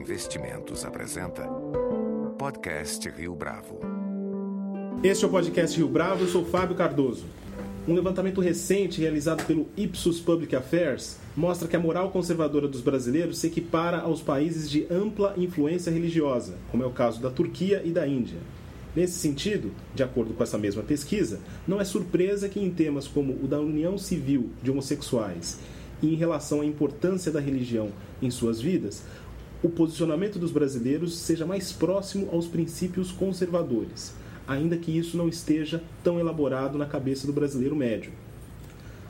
Investimentos apresenta Podcast Rio Bravo. Este é o podcast Rio Bravo, eu sou Fábio Cardoso. Um levantamento recente realizado pelo Ipsos Public Affairs mostra que a moral conservadora dos brasileiros se equipara aos países de ampla influência religiosa, como é o caso da Turquia e da Índia. Nesse sentido, de acordo com essa mesma pesquisa, não é surpresa que em temas como o da união civil de homossexuais e em relação à importância da religião em suas vidas, o posicionamento dos brasileiros seja mais próximo aos princípios conservadores, ainda que isso não esteja tão elaborado na cabeça do brasileiro médio.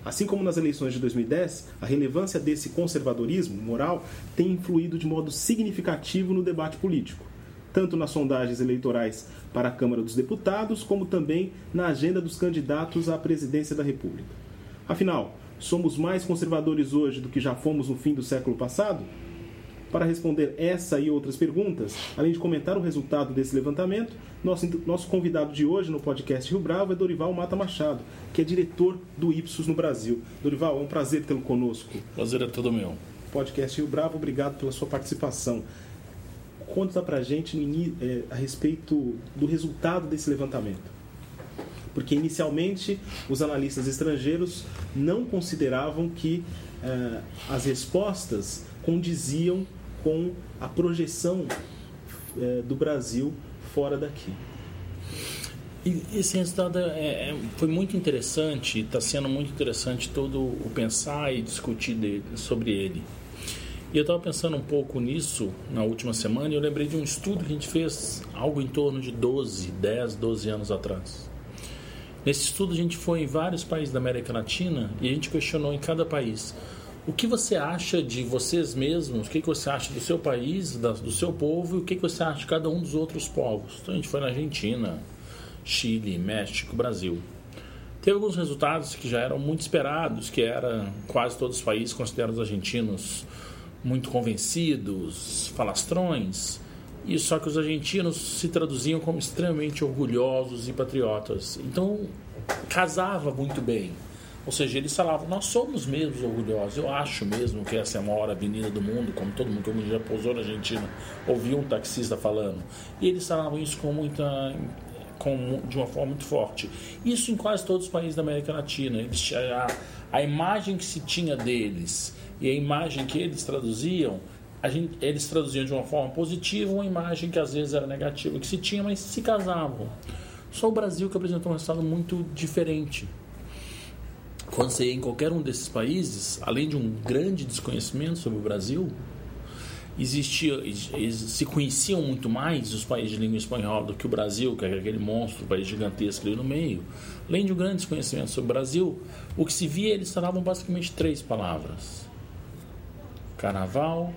Assim como nas eleições de 2010, a relevância desse conservadorismo moral tem influído de modo significativo no debate político, tanto nas sondagens eleitorais para a Câmara dos Deputados, como também na agenda dos candidatos à presidência da República. Afinal, somos mais conservadores hoje do que já fomos no fim do século passado? Para responder essa e outras perguntas, além de comentar o resultado desse levantamento, nosso, nosso convidado de hoje no podcast Rio Bravo é Dorival Mata Machado, que é diretor do Ipsos no Brasil. Dorival, é um prazer tê-lo conosco. Prazer é todo meu. Podcast Rio Bravo, obrigado pela sua participação. Conta pra gente é, a respeito do resultado desse levantamento. Porque inicialmente os analistas estrangeiros não consideravam que uh, as respostas condiziam com a projeção é, do Brasil fora daqui. E esse resultado é, é foi muito interessante, está sendo muito interessante todo o pensar e discutir sobre ele. E eu estava pensando um pouco nisso na última semana e eu lembrei de um estudo que a gente fez algo em torno de 12, 10, 12 anos atrás. Nesse estudo a gente foi em vários países da América Latina e a gente questionou em cada país o que você acha de vocês mesmos? O que você acha do seu país, do seu povo? E o que você acha de cada um dos outros povos? Então a gente foi na Argentina, Chile, México, Brasil. Teve alguns resultados que já eram muito esperados, que era quase todos os países consideram os argentinos muito convencidos, falastrões, e só que os argentinos se traduziam como extremamente orgulhosos e patriotas. Então casava muito bem ou seja, eles falavam, nós somos mesmo orgulhosos. Eu acho mesmo que essa é a maior avenida do mundo, como todo mundo que um dia pousou na Argentina, ouviu um taxista falando. E eles falavam isso com muita com, de uma forma muito forte. Isso em quase todos os países da América Latina. Eles, a, a imagem que se tinha deles e a imagem que eles traduziam, gente, eles traduziam de uma forma positiva uma imagem que às vezes era negativa que se tinha, mas se casavam. Só o Brasil que apresentou um resultado muito diferente quando você ia em qualquer um desses países, além de um grande desconhecimento sobre o Brasil, existia, se conheciam muito mais os países de língua espanhola do que o Brasil, que é aquele monstro, país gigantesco ali no meio. Além de um grande desconhecimento sobre o Brasil, o que se via, eles falavam basicamente três palavras: carnaval,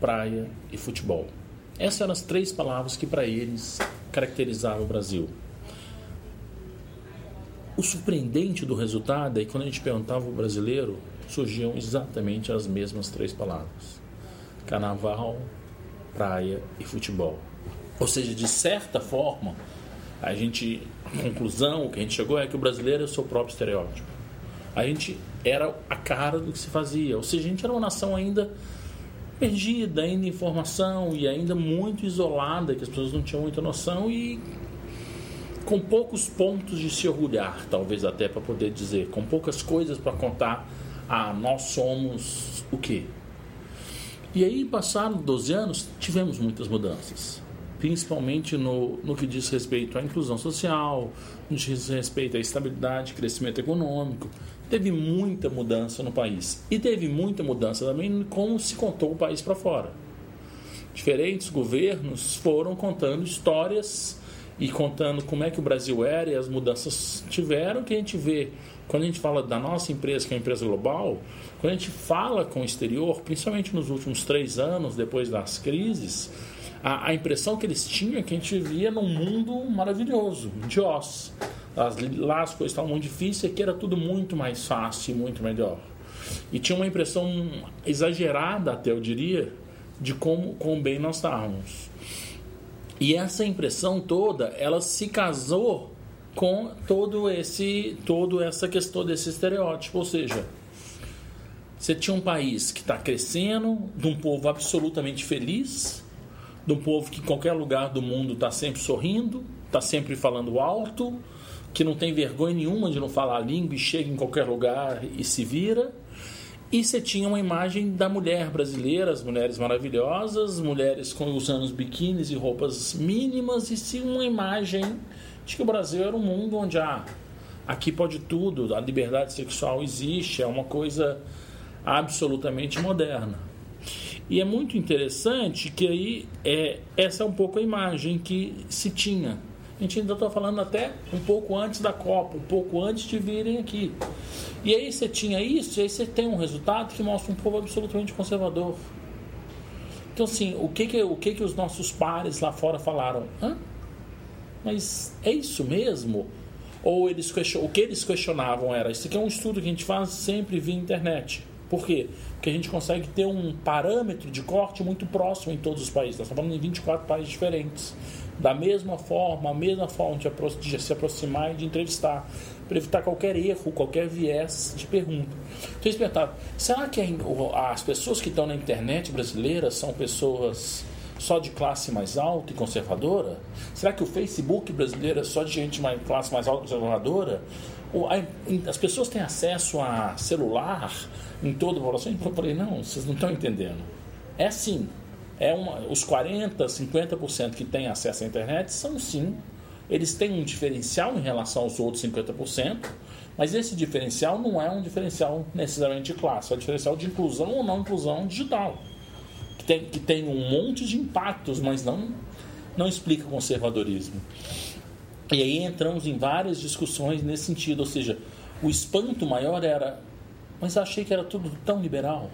praia e futebol. Essas eram as três palavras que para eles caracterizavam o Brasil. O surpreendente do resultado é que quando a gente perguntava o brasileiro, surgiam exatamente as mesmas três palavras: carnaval, praia e futebol. Ou seja, de certa forma, a gente, a conclusão, que a gente chegou é que o brasileiro é o seu próprio estereótipo. A gente era a cara do que se fazia. Ou seja, a gente era uma nação ainda perdida, ainda em informação e ainda muito isolada, que as pessoas não tinham muita noção e com poucos pontos de se orgulhar, talvez até para poder dizer, com poucas coisas para contar, ah, nós somos o quê? E aí, passaram 12 anos, tivemos muitas mudanças, principalmente no, no que diz respeito à inclusão social, no que diz respeito à estabilidade, crescimento econômico. Teve muita mudança no país. E teve muita mudança também como se contou o país para fora. Diferentes governos foram contando histórias e contando como é que o Brasil era e as mudanças tiveram, que a gente vê quando a gente fala da nossa empresa, que é uma empresa global, quando a gente fala com o exterior, principalmente nos últimos três anos, depois das crises, a, a impressão que eles tinham é que a gente vivia num mundo maravilhoso, de Oz. As, lá as coisas estavam muito difíceis, aqui era tudo muito mais fácil e muito melhor. E tinha uma impressão exagerada, até eu diria, de como, como bem nós estávamos. E essa impressão toda, ela se casou com todo esse, todo essa questão desse estereótipo, ou seja, Você tinha um país que está crescendo, de um povo absolutamente feliz, de um povo que em qualquer lugar do mundo está sempre sorrindo, está sempre falando alto, que não tem vergonha nenhuma de não falar a língua e chega em qualquer lugar e se vira. E você tinha uma imagem da mulher brasileira, as mulheres maravilhosas, mulheres com, usando biquínis e roupas mínimas, e sim uma imagem de que o Brasil era um mundo onde ah, aqui pode tudo, a liberdade sexual existe, é uma coisa absolutamente moderna. E é muito interessante que aí é, essa é um pouco a imagem que se tinha a gente ainda está falando até um pouco antes da Copa, um pouco antes de virem aqui. E aí você tinha isso, e aí você tem um resultado que mostra um povo absolutamente conservador. Então, assim, o que que, o que, que os nossos pares lá fora falaram? Hã? Mas é isso mesmo? Ou eles o que eles questionavam era: isso aqui é um estudo que a gente faz sempre via internet. Por quê? Porque a gente consegue ter um parâmetro de corte muito próximo em todos os países. Nós estamos falando em 24 países diferentes da mesma forma, a mesma forma de, se aproximar e de entrevistar, para evitar qualquer erro, qualquer viés de pergunta. Então eles perguntaram, será que as pessoas que estão na internet brasileira são pessoas só de classe mais alta e conservadora? Será que o Facebook brasileiro é só de gente de classe mais alta e conservadora? As pessoas têm acesso a celular em toda a população? Eu falei, não, vocês não estão entendendo. É assim, é uma, os 40%, 50% que têm acesso à internet são sim, eles têm um diferencial em relação aos outros 50%, mas esse diferencial não é um diferencial necessariamente de classe, é um diferencial de inclusão ou não inclusão digital, que tem, que tem um monte de impactos, mas não, não explica conservadorismo. E aí entramos em várias discussões nesse sentido, ou seja, o espanto maior era, mas achei que era tudo tão liberal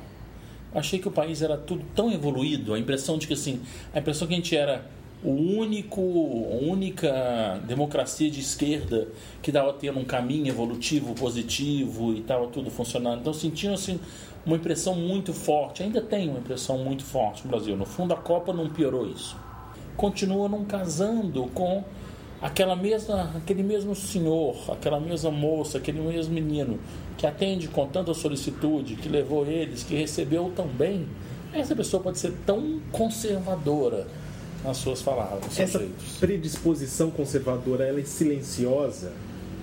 achei que o país era tudo tão evoluído, a impressão de que assim, a impressão que a gente era o único, única democracia de esquerda que estava tendo um caminho evolutivo positivo e estava tudo funcionando. Então sentiam assim uma impressão muito forte, ainda tem uma impressão muito forte no Brasil. No fundo a Copa não piorou isso. Continua não casando com aquela mesma, aquele mesmo senhor, aquela mesma moça, aquele mesmo menino que atende com tanta solicitude, que levou eles, que recebeu tão bem, essa pessoa pode ser tão conservadora nas suas palavras. Essa jeitos. predisposição conservadora, ela é silenciosa,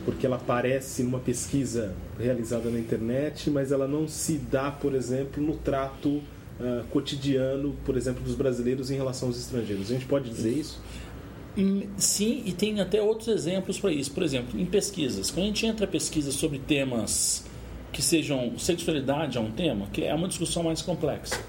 porque ela aparece numa pesquisa realizada na internet, mas ela não se dá, por exemplo, no trato uh, cotidiano, por exemplo, dos brasileiros em relação aos estrangeiros. A gente pode dizer isso? Sim, e tem até outros exemplos para isso. Por exemplo, em pesquisas. Quando a gente entra em pesquisas sobre temas que sejam sexualidade é um tema, que é uma discussão mais complexa.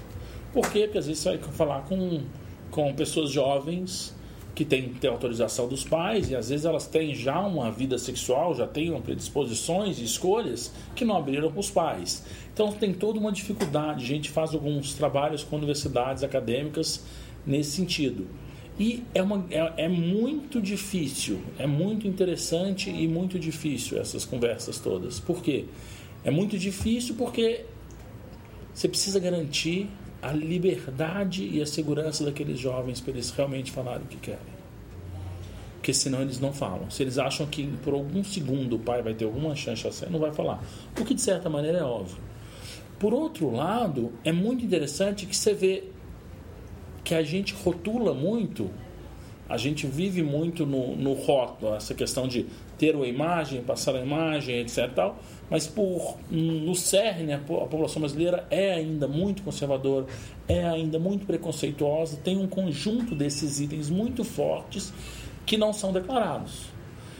Por quê? Porque às vezes você vai falar com, com pessoas jovens que têm, têm autorização dos pais e às vezes elas têm já uma vida sexual, já têm predisposições e escolhas que não abriram para os pais. Então tem toda uma dificuldade. A gente faz alguns trabalhos com universidades acadêmicas nesse sentido. E é, uma, é, é, muito difícil, é muito interessante e muito difícil essas conversas todas. Por quê? É muito difícil porque você precisa garantir a liberdade e a segurança daqueles jovens para eles realmente falarem o que querem. Porque senão eles não falam. Se eles acham que por algum segundo o pai vai ter alguma chance, não vai falar. O que de certa maneira é óbvio. Por outro lado, é muito interessante que você vê que a gente rotula muito, a gente vive muito no, no rótulo, essa questão de ter uma imagem, passar a imagem, etc. Tal, mas por no cerne a, população brasileira é ainda muito conservadora, é ainda muito preconceituosa, tem um conjunto desses itens muito fortes que não são declarados.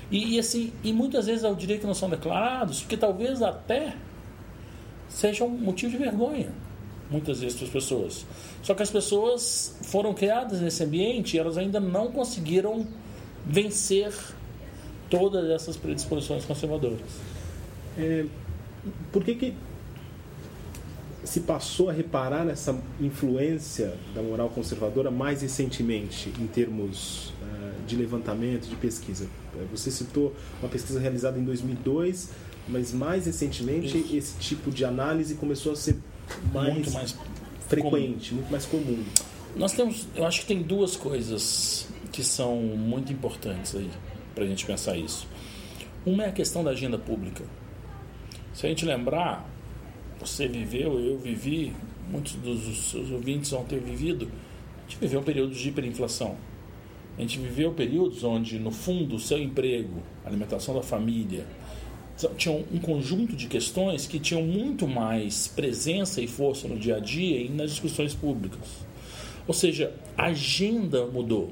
E, e assim, e muitas vezes eu diria que não são declarados, porque talvez até seja um motivo de vergonha, muitas vezes para as pessoas. Só que as pessoas foram criadas nesse ambiente e elas ainda não conseguiram vencer todas essas predisposições conservadoras. É, por que, que se passou a reparar nessa influência da moral conservadora mais recentemente, em termos uh, de levantamento, de pesquisa? É, você citou uma pesquisa realizada em 2002, mas mais recentemente Isso. esse tipo de análise começou a ser mais, muito mais frequente, comum. muito mais comum. Nós temos, eu acho que tem duas coisas que são muito importantes aí para a gente pensar isso. Uma é a questão da agenda pública. Se a gente lembrar, você viveu, eu vivi, muitos dos seus ouvintes vão ter vivido, a gente viveu períodos de hiperinflação. A gente viveu períodos onde, no fundo, o seu emprego, a alimentação da família, tinham um conjunto de questões que tinham muito mais presença e força no dia a dia e nas discussões públicas. Ou seja, a agenda mudou.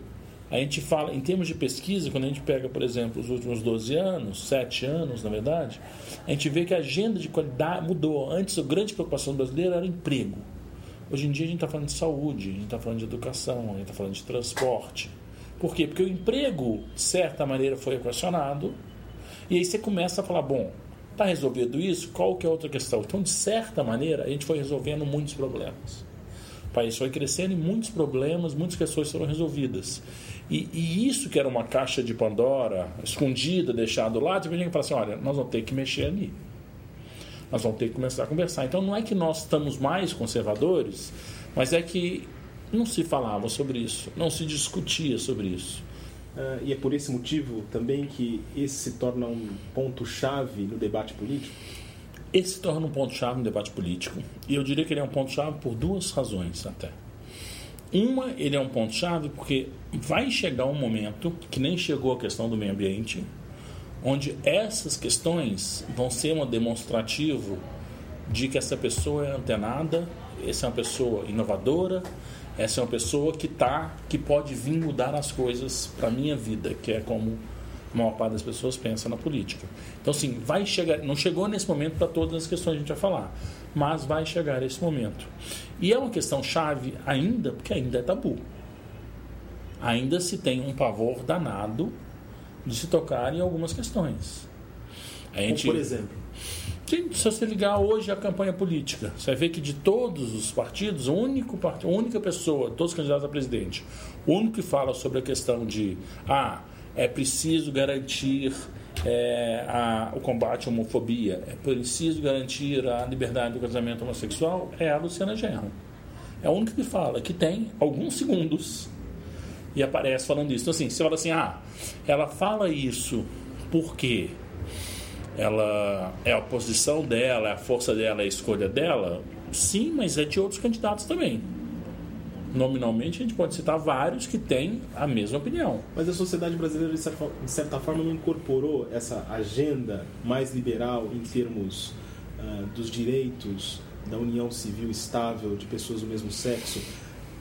A gente fala, em termos de pesquisa, quando a gente pega, por exemplo, os últimos 12 anos, 7 anos, na verdade, a gente vê que a agenda de qualidade mudou. Antes, a grande preocupação brasileira era emprego. Hoje em dia, a gente está falando de saúde, a gente está falando de educação, a gente está falando de transporte. Por quê? Porque o emprego, de certa maneira, foi equacionado. E aí você começa a falar, bom, está resolvido isso? Qual que é a outra questão? Então, de certa maneira, a gente foi resolvendo muitos problemas. O país foi crescendo e muitos problemas, muitas questões foram resolvidas. E, e, isso que era uma caixa de Pandora, escondida, deixado lá, depois a gente fala assim, olha, nós vamos ter que mexer ali. Nós vamos ter que começar a conversar. Então não é que nós estamos mais conservadores, mas é que não se falava sobre isso, não se discutia sobre isso. Uh, e é por esse motivo também que esse se torna um ponto-chave no debate político? Esse se torna um ponto-chave no debate político. E eu diria que ele é um ponto-chave por duas razões até. Uma, ele é um ponto-chave porque vai chegar um momento, que nem chegou a questão do meio ambiente, onde essas questões vão ser um demonstrativo de que essa pessoa é antenada, essa é uma pessoa inovadora, essa é uma pessoa que tá, que pode vir mudar as coisas para a minha vida, que é como a maior parte das pessoas pensa na política. Então, assim, vai chegar, não chegou nesse momento para todas as questões que a gente vai falar, mas vai chegar esse momento. E é uma questão chave ainda, porque ainda é tabu. Ainda se tem um pavor danado de se tocar em algumas questões. A gente, Como por exemplo? Se você ligar hoje a campanha política, você vai ver que de todos os partidos, a única pessoa, todos os candidatos a presidente, o único que fala sobre a questão de ah, é preciso garantir é, a, o combate à homofobia, é preciso garantir a liberdade do casamento homossexual, é a Luciana Genro. É a única que fala que tem alguns segundos e aparece falando isso. Então, assim, você fala assim, ah, ela fala isso porque ela é a posição dela, é a força dela, é a escolha dela. Sim, mas é de outros candidatos também nominalmente, a gente pode citar vários que têm a mesma opinião. Mas a sociedade brasileira, de certa forma, não incorporou essa agenda mais liberal em termos uh, dos direitos da união civil estável de pessoas do mesmo sexo,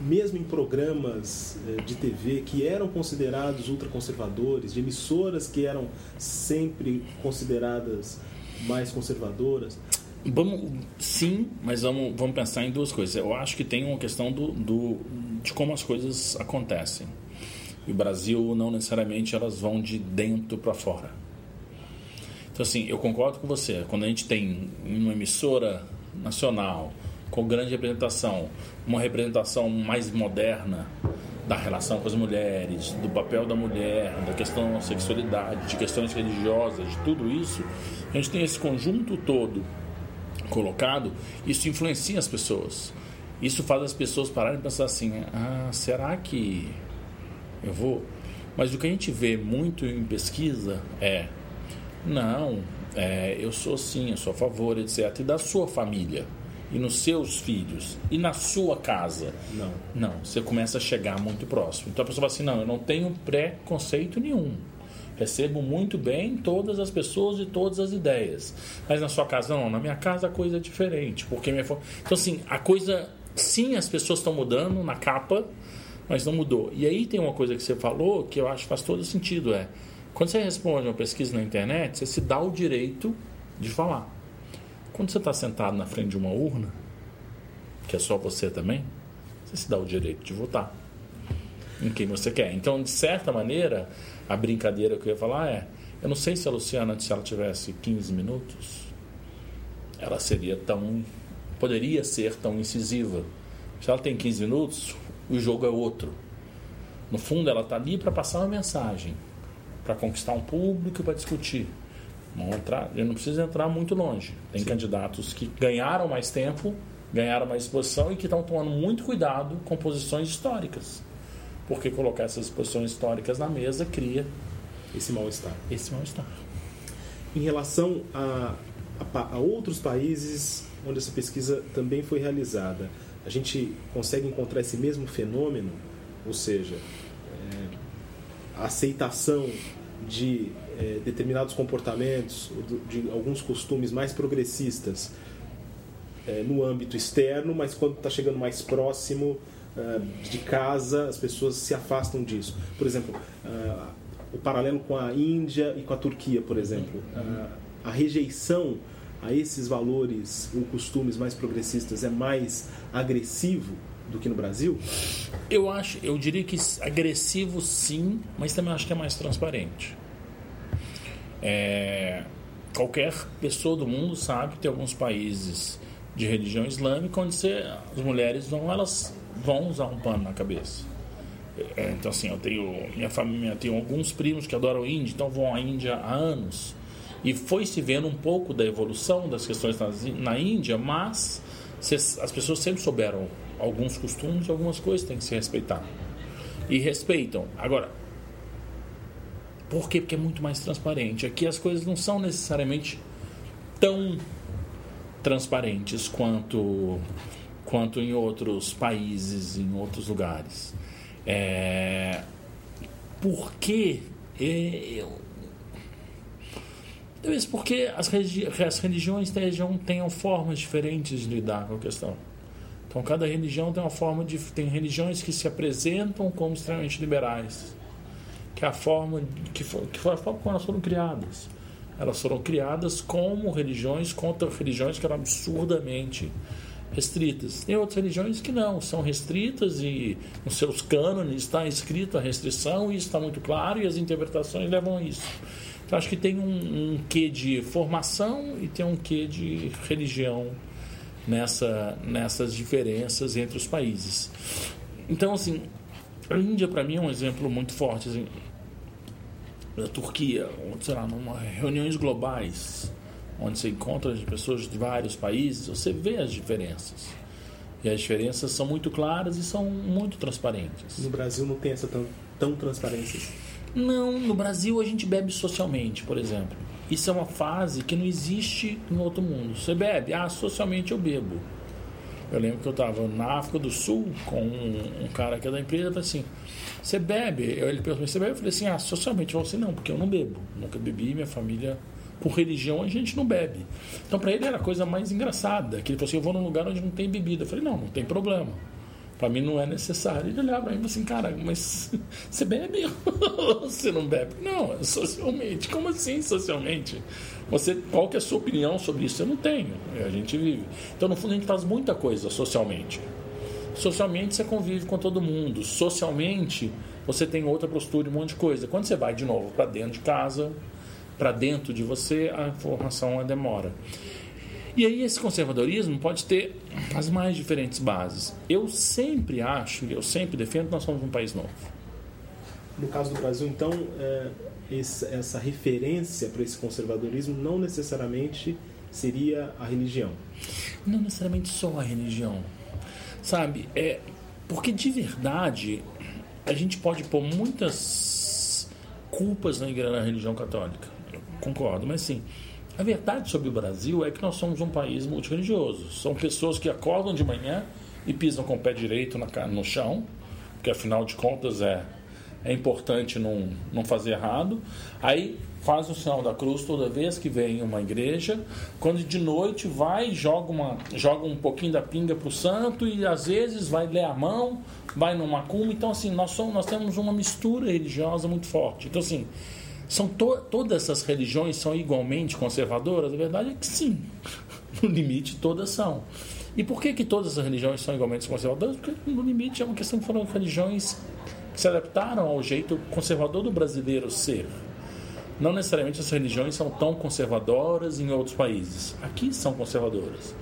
mesmo em programas uh, de TV que eram considerados ultraconservadores, de emissoras que eram sempre consideradas mais conservadoras. Vamos, sim, mas vamos, vamos pensar em duas coisas. Eu acho que tem uma questão do, do, de como as coisas acontecem. E o Brasil não necessariamente elas vão de dentro para fora. Então, assim, eu concordo com você. Quando a gente tem uma emissora nacional com grande representação, uma representação mais moderna da relação com as mulheres, do papel da mulher, da questão da sexualidade, de questões religiosas, de tudo isso, a gente tem esse conjunto todo colocado, isso influencia as pessoas. Isso faz as pessoas pararem e pensar assim: ah, será que eu vou? Mas o que a gente vê muito em pesquisa é: não, é, eu sou sim, eu sou a favor, etc. E da sua família, e nos seus filhos, e na sua casa. Não. Não, você começa a chegar muito próximo. Então a pessoa fala assim: não, eu não tenho preconceito nenhum. Recebo muito bem todas as pessoas e todas as ideias. Mas na sua casa, não. Na minha casa a coisa é diferente. Porque minha... Então, assim, a coisa. Sim, as pessoas estão mudando na capa, mas não mudou. E aí tem uma coisa que você falou que eu acho que faz todo sentido: é. Quando você responde uma pesquisa na internet, você se dá o direito de falar. Quando você está sentado na frente de uma urna, que é só você também, você se dá o direito de votar em quem você quer. Então, de certa maneira, a brincadeira que eu ia falar é: eu não sei se a Luciana, se ela tivesse 15 minutos, ela seria tão. poderia ser tão incisiva. Se ela tem 15 minutos, o jogo é outro. No fundo, ela está ali para passar uma mensagem, para conquistar um público para discutir. Não entrar, eu não preciso entrar muito longe. Tem Sim. candidatos que ganharam mais tempo, ganharam mais exposição e que estão tomando muito cuidado com posições históricas porque colocar essas posições históricas na mesa cria esse mal-estar. Esse mal-estar. Em relação a a, a outros países onde essa pesquisa também foi realizada, a gente consegue encontrar esse mesmo fenômeno, ou seja, é, a aceitação de é, determinados comportamentos, de alguns costumes mais progressistas é, no âmbito externo, mas quando está chegando mais próximo é, de casa, as pessoas se afastam disso. Por exemplo, o paralelo com a Índia e com a Turquia, por exemplo, a rejeição a esses valores ou costumes mais progressistas é mais agressivo do que no Brasil? Eu acho, eu diria que agressivo sim, mas também acho que é mais transparente. É, qualquer pessoa do mundo sabe que tem alguns países de religião islâmica onde você, as mulheres vão elas vão usar um pano na cabeça. É, então assim, eu tenho minha família, tenho alguns primos que adoram Índia, então vão à Índia há anos. E foi se vendo um pouco da evolução das questões na, na Índia, mas as pessoas sempre souberam alguns costumes, algumas coisas têm que se respeitar. E respeitam. Agora, por quê? Porque é muito mais transparente. Aqui as coisas não são necessariamente tão transparentes quanto, quanto em outros países, em outros lugares. É, por que eu, Talvez porque as, as religiões tenham, tenham formas diferentes de lidar com a questão. Então, cada religião tem uma forma de. Tem religiões que se apresentam como extremamente liberais, que a forma que foi, que foi a forma como elas foram criadas. Elas foram criadas como religiões contra religiões que eram absurdamente restritas. Tem outras religiões que não, são restritas e nos seus cânones está escrito a restrição e está muito claro e as interpretações levam a isso. Então acho que tem um, um quê de formação e tem um quê de religião nessa, nessas diferenças entre os países. Então, assim, a Índia para mim é um exemplo muito forte. Assim, a Turquia, sei lá, numa reuniões globais, onde você encontra pessoas de vários países, você vê as diferenças. E as diferenças são muito claras e são muito transparentes. No Brasil não tem essa tão, tão transparência. Não, no Brasil a gente bebe socialmente, por exemplo. Isso é uma fase que não existe em outro mundo. Você bebe? Ah, socialmente eu bebo. Eu lembro que eu estava na África do Sul com um, um cara que é da empresa, falou assim: Você bebe? Eu, ele perguntou: Você bebe? Eu falei assim: Ah, socialmente. Eu falei assim: Não, porque eu não bebo. Nunca bebi, minha família, por religião, a gente não bebe. Então, para ele era a coisa mais engraçada. Que ele falou assim: Eu vou num lugar onde não tem bebida. Eu falei: Não, não tem problema. Para mim não é necessário. Ele olhava para mim e assim, cara, mas você bebe ou você não bebe? Não, é socialmente. Como assim socialmente? Você, qual que é a sua opinião sobre isso? Eu não tenho. A gente vive. Então, no fundo, a gente faz muita coisa socialmente. Socialmente você convive com todo mundo. Socialmente você tem outra postura, um monte de coisa. Quando você vai de novo para dentro de casa, para dentro de você, a informação demora. E aí esse conservadorismo pode ter as mais diferentes bases. Eu sempre acho, eu sempre defendo que nós somos um país novo. No caso do Brasil, então, é, essa referência para esse conservadorismo não necessariamente seria a religião. Não necessariamente só a religião. Sabe, é porque de verdade a gente pode pôr muitas culpas na igreja na religião católica. Eu concordo, mas sim, a verdade sobre o Brasil é que nós somos um país multirreligioso. São pessoas que acordam de manhã e pisam com o pé direito no chão, porque afinal de contas é, é importante não, não fazer errado. Aí faz o sinal da cruz toda vez que vem uma igreja. Quando de noite vai, joga, uma, joga um pouquinho da pinga para o santo e às vezes vai ler a mão, vai no macumba. Então, assim, nós, somos, nós temos uma mistura religiosa muito forte. Então, assim, são to todas essas religiões são igualmente conservadoras? A verdade é que sim. No limite, todas são. E por que, que todas as religiões são igualmente conservadoras? Porque, no limite, é uma questão que foram religiões que se adaptaram ao jeito conservador do brasileiro ser. Não necessariamente as religiões são tão conservadoras em outros países. Aqui são conservadoras.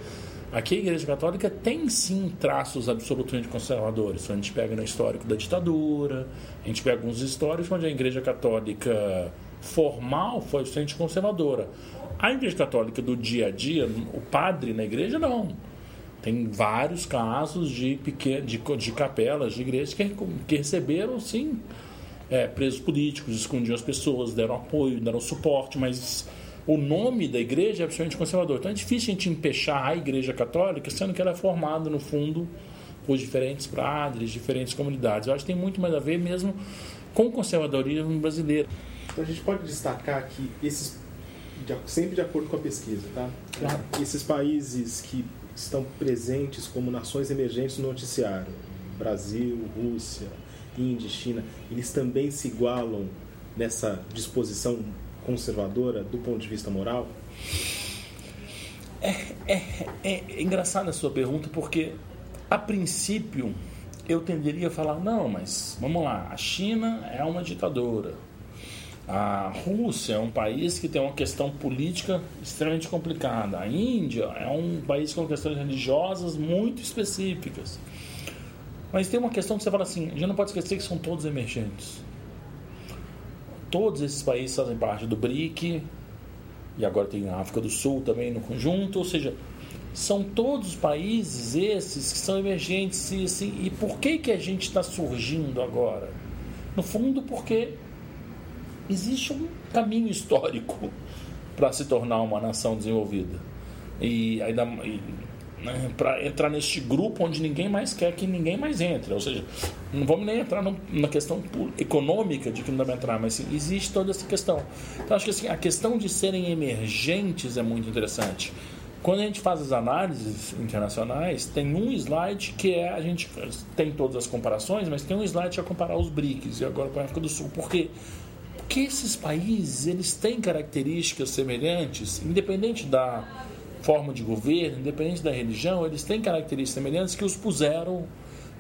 Aqui a Igreja Católica tem sim traços absolutamente conservadores. A gente pega no histórico da ditadura, a gente pega alguns históricos onde a Igreja Católica formal foi bastante conservadora. A Igreja Católica do dia a dia, o padre na igreja, não. Tem vários casos de, pequen... de, de capelas, de igrejas que, que receberam, sim, é, presos políticos, escondiam as pessoas, deram apoio, deram suporte, mas o nome da igreja é absolutamente conservador. Então é difícil a gente empechar a igreja católica, sendo que ela é formada, no fundo, por diferentes padres, diferentes comunidades. Eu acho que tem muito mais a ver mesmo com o conservadorismo brasileiro. Então a gente pode destacar que esses, sempre de acordo com a pesquisa, tá? Claro. Esses países que estão presentes como nações emergentes no noticiário, Brasil, Rússia, Índia, China, eles também se igualam nessa disposição conservadora do ponto de vista moral? É, é, é engraçada a sua pergunta porque, a princípio, eu tenderia a falar: não, mas vamos lá, a China é uma ditadora. A Rússia é um país que tem uma questão política extremamente complicada. A Índia é um país com questões religiosas muito específicas. Mas tem uma questão que você fala assim: a gente não pode esquecer que são todos emergentes. Todos esses países fazem parte do BRIC, e agora tem a África do Sul também no conjunto, ou seja, são todos países esses que são emergentes. E, assim, e por que, que a gente está surgindo agora? No fundo, porque existe um caminho histórico para se tornar uma nação desenvolvida. E ainda né, para entrar neste grupo onde ninguém mais quer que ninguém mais entre. Ou seja, não vamos nem entrar no, na questão econômica de que não para entrar, mas sim, existe toda essa questão. Então, acho que assim, a questão de serem emergentes é muito interessante. Quando a gente faz as análises internacionais, tem um slide que é a gente tem todas as comparações, mas tem um slide a comparar os BRICS e agora com a África do Sul. Por quê? Porque esses países eles têm características semelhantes, independente da forma de governo, independente da religião, eles têm características semelhantes que os puseram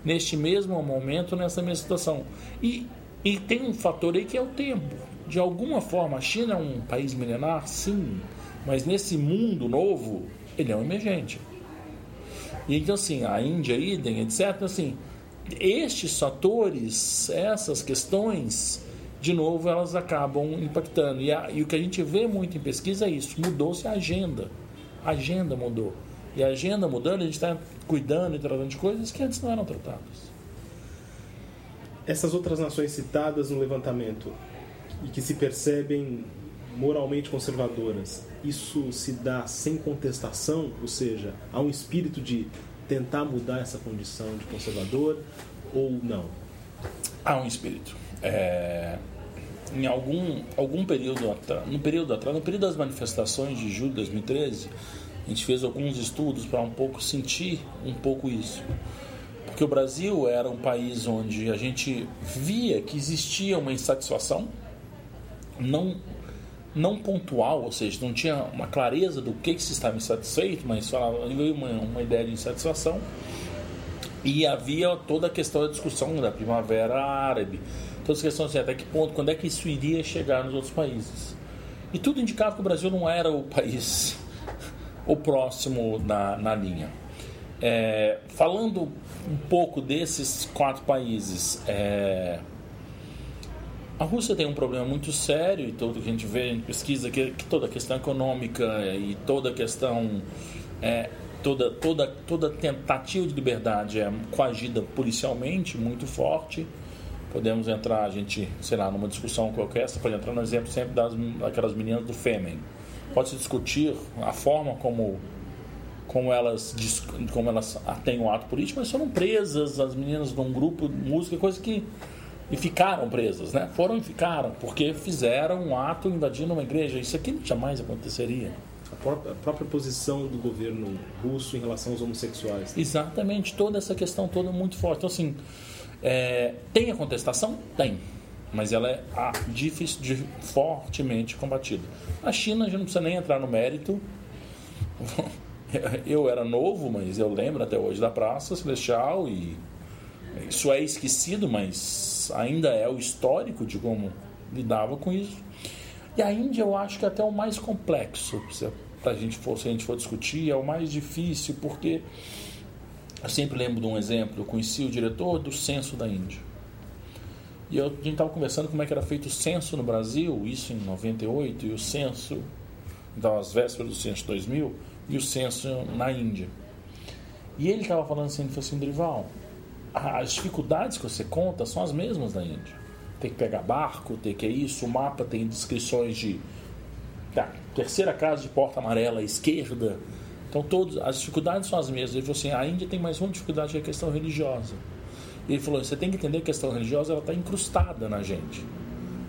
neste mesmo momento, nessa mesma situação. E, e tem um fator aí que é o tempo. De alguma forma, a China é um país milenar, sim, mas nesse mundo novo, ele é um emergente. E então, assim, a Índia, idem, etc. Assim, estes fatores, essas questões, de novo, elas acabam impactando. E, a, e o que a gente vê muito em pesquisa é isso: mudou-se a agenda a agenda mudou. E a agenda mudando, a gente está cuidando e tratando de coisas que antes não eram tratadas. Essas outras nações citadas no levantamento e que se percebem moralmente conservadoras, isso se dá sem contestação, ou seja, há um espírito de tentar mudar essa condição de conservador ou não? Há um espírito. É, em algum, algum período atrás, no período atrás, no período das manifestações de julho de 2013, a gente fez alguns estudos para um pouco sentir um pouco isso. Porque o Brasil era um país onde a gente via que existia uma insatisfação, não, não pontual, ou seja, não tinha uma clareza do que, que se estava insatisfeito, mas falava uma, uma ideia de insatisfação. E havia toda a questão da discussão da primavera árabe, todas as questões assim, até que ponto, quando é que isso iria chegar nos outros países. E tudo indicava que o Brasil não era o país o próximo na, na linha. É, falando um pouco desses quatro países, é, a Rússia tem um problema muito sério e tudo que a gente vê em pesquisa que, que toda a questão econômica e toda a questão é, toda toda toda tentativa de liberdade é coagida policialmente muito forte podemos entrar a gente sei lá numa discussão qualquer você pode entrar no exemplo sempre das daquelas meninas do Fêmen pode se discutir a forma como como elas como elas têm o ato político, mas foram presas as meninas de um grupo de música, coisa que e ficaram presas, né? Foram e ficaram porque fizeram um ato invadindo uma igreja. Isso aqui jamais aconteceria. A própria, a própria posição do governo russo em relação aos homossexuais. Exatamente, toda essa questão toda muito forte. Então, assim, é, tem a contestação? Tem mas ela é ah, difícil, de, fortemente combatida. A China, a gente não precisa nem entrar no mérito. Eu era novo, mas eu lembro até hoje da Praça Celestial e isso é esquecido, mas ainda é o histórico de como lidava com isso. E a Índia eu acho que é até o mais complexo, para a gente for, se a gente for discutir, é o mais difícil, porque eu sempre lembro de um exemplo, eu conheci o diretor do censo da Índia. E eu, a gente estava conversando como é que era feito o censo no Brasil, isso em 98, e o censo, então as vésperas do censo de 2000, e o censo na Índia. E ele estava falando assim, ele falou assim, Drival, as dificuldades que você conta são as mesmas da Índia. Tem que pegar barco, tem que é isso, o mapa tem descrições de tá, terceira casa de porta amarela à esquerda. Então, todos, as dificuldades são as mesmas. Ele falou assim: a Índia tem mais uma dificuldade que é a questão religiosa. Ele falou: você tem que entender que a questão religiosa ela está incrustada na gente.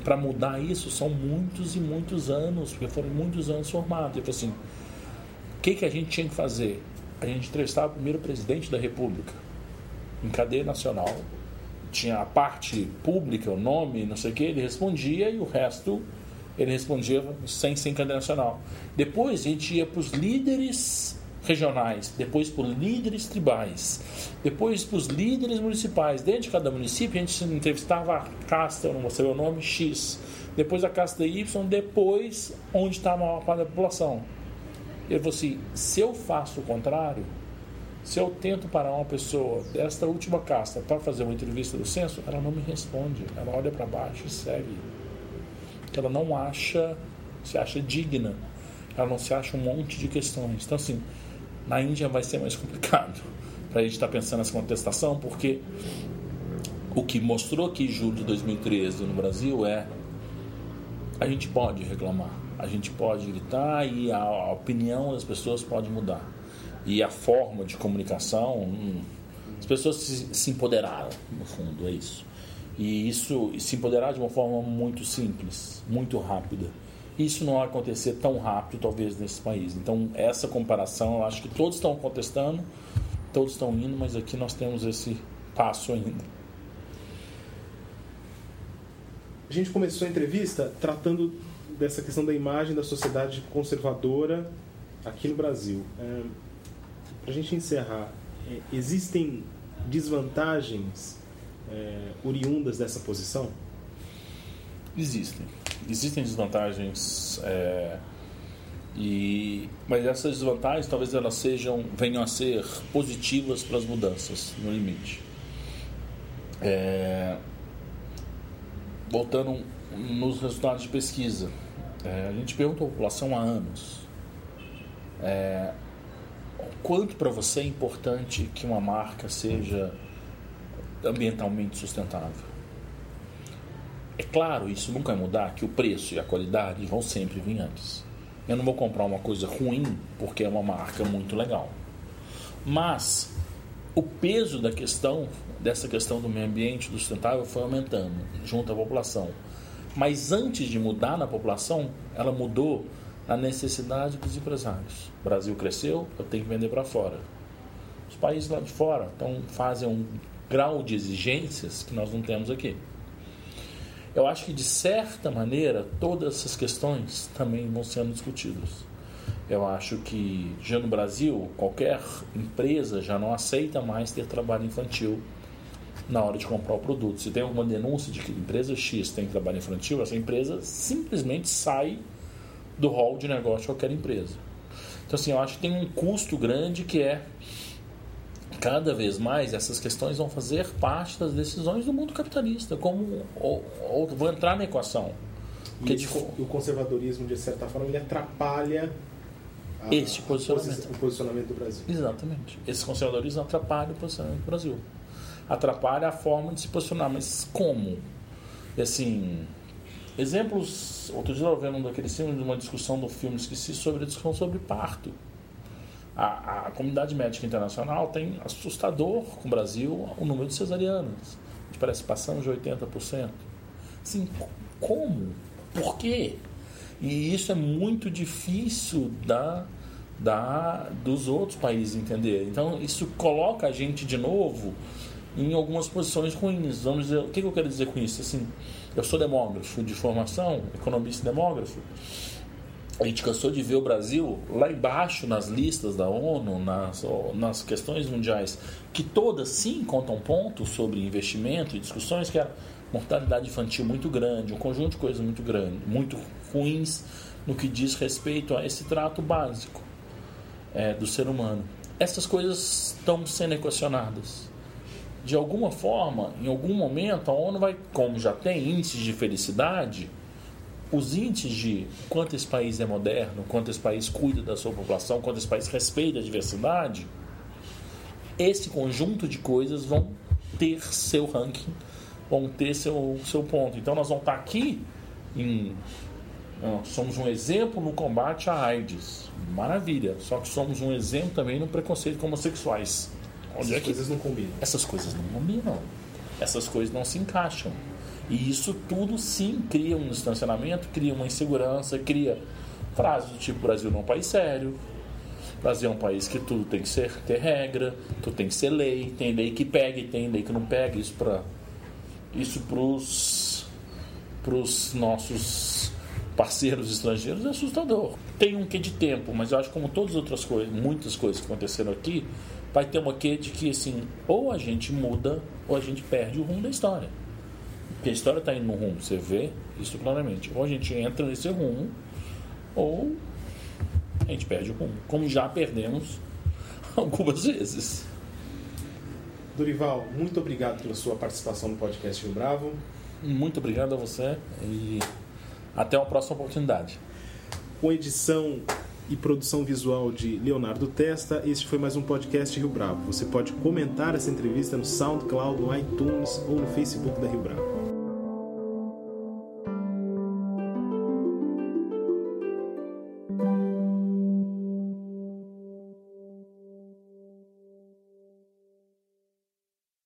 Para mudar isso são muitos e muitos anos, porque foram muitos anos formados. Ele falou assim: o que, que a gente tinha que fazer? A gente entrevistava o primeiro presidente da República, em cadeia nacional. Tinha a parte pública, o nome, não sei o que, ele respondia e o resto ele respondia sem, sem cadeia nacional. Depois a gente ia para os líderes regionais, depois os líderes tribais, depois para os líderes municipais. Dentro de cada município a gente entrevistava a casta, eu não vou saber o nome, X. Depois a casta Y, depois onde está a maior parte da população. Ele falou assim: se eu faço o contrário, se eu tento parar uma pessoa desta última casta para fazer uma entrevista do censo, ela não me responde, ela olha para baixo e segue. Ela não acha, se acha digna, ela não se acha um monte de questões. Então, assim, na Índia vai ser mais complicado para a gente estar tá pensando nessa contestação, porque o que mostrou aqui em julho de 2013 no Brasil é a gente pode reclamar, a gente pode gritar e a, opinião das pessoas pode mudar. E a forma de comunicação, hum, as pessoas se, se empoderaram, no fundo, é isso. E isso se empoderar de uma forma muito simples, muito rápida. Isso não vai acontecer tão rápido, talvez, nesse país. Então, essa comparação, eu acho que todos estão contestando, todos estão indo, mas aqui nós temos esse passo ainda. A gente começou a entrevista tratando dessa questão da imagem da sociedade conservadora aqui no Brasil. É, Para a gente encerrar, é, existem desvantagens é, oriundas dessa posição? Existem. Existem desvantagens, é, e, mas essas desvantagens talvez elas sejam, venham a ser positivas para as mudanças, no limite. É, voltando nos resultados de pesquisa, é, a gente pergunta à população há anos é, quanto para você é importante que uma marca seja ambientalmente sustentável. É claro, isso nunca vai mudar, que o preço e a qualidade vão sempre vir antes. Eu não vou comprar uma coisa ruim porque é uma marca muito legal. Mas o peso da questão, dessa questão do meio ambiente, do sustentável, foi aumentando junto à população. Mas antes de mudar na população, ela mudou na necessidade dos empresários. O Brasil cresceu, eu tenho que vender para fora. Os países lá de fora então, fazem um grau de exigências que nós não temos aqui. Eu acho que, de certa maneira, todas essas questões também vão sendo discutidas. Eu acho que já no Brasil, qualquer empresa já não aceita mais ter trabalho infantil na hora de comprar o produto. Se tem alguma denúncia de que empresa X tem trabalho infantil, essa empresa simplesmente sai do rol de negócio de qualquer empresa. Então, assim, eu acho que tem um custo grande que é cada vez mais essas questões vão fazer parte das decisões do mundo capitalista, como ou, ou vão entrar na equação. Porque de... o conservadorismo, de certa forma, ele atrapalha a, este posicionamento. o posicionamento do Brasil. Exatamente. Esse conservadorismo atrapalha o posicionamento do Brasil. Atrapalha a forma de se posicionar. Mas como? Assim, exemplos. Outro dia eu estava vendo um daqueles filmes, de uma discussão do filme, esqueci, sobre a discussão sobre parto a, a comunidade médica internacional tem assustador com o Brasil o número de cesarianas. A gente parece passando de 80%. Assim, como? Por quê? E isso é muito difícil da, da, dos outros países entender. Então, isso coloca a gente de novo em algumas posições ruins. Vamos dizer, o que eu quero dizer com isso? Assim, eu sou demógrafo de formação, economista demógrafo a gente cansou de ver o Brasil lá embaixo nas listas da ONU, nas, nas questões mundiais, que todas sim contam pontos sobre investimento e discussões que era mortalidade infantil muito grande, um conjunto de coisas muito grande, muito ruins no que diz respeito a esse trato básico é, do ser humano. Essas coisas estão sendo equacionadas. De alguma forma, em algum momento, a ONU vai, como já tem índices de felicidade, os índices de quanto esse país é moderno, quanto esse país cuida da sua população, quanto esse país respeita a diversidade, esse conjunto de coisas vão ter seu ranking, vão ter seu, seu ponto. Então nós vamos estar aqui em somos um exemplo no combate à AIDS. Maravilha. Só que somos um exemplo também no preconceito com homossexuais. Onde Essas é que... coisas não combinam. Essas coisas não combinam. Essas coisas não se encaixam. E isso tudo sim cria um distanciamento, cria uma insegurança, cria frases do tipo Brasil não é um país sério. Brasil é um país que tudo tem que ser ter regra, tudo tem que ser lei, tem lei que pega e tem lei que não pega. Isso para isso pros pros nossos parceiros estrangeiros é assustador. Tem um quê de tempo, mas eu acho que como todas as outras coisas, muitas coisas que aconteceram aqui, vai ter uma quê de que assim, ou a gente muda ou a gente perde o rumo da história. Porque a história está indo no rumo, você vê isso claramente. Ou a gente entra nesse rumo, ou a gente perde o rumo. Como já perdemos algumas vezes. Dorival, muito obrigado pela sua participação no podcast Rio Bravo. Muito obrigado a você e até uma próxima oportunidade. Com edição e produção visual de Leonardo Testa, este foi mais um podcast Rio Bravo. Você pode comentar essa entrevista no SoundCloud, no iTunes ou no Facebook da Rio Bravo.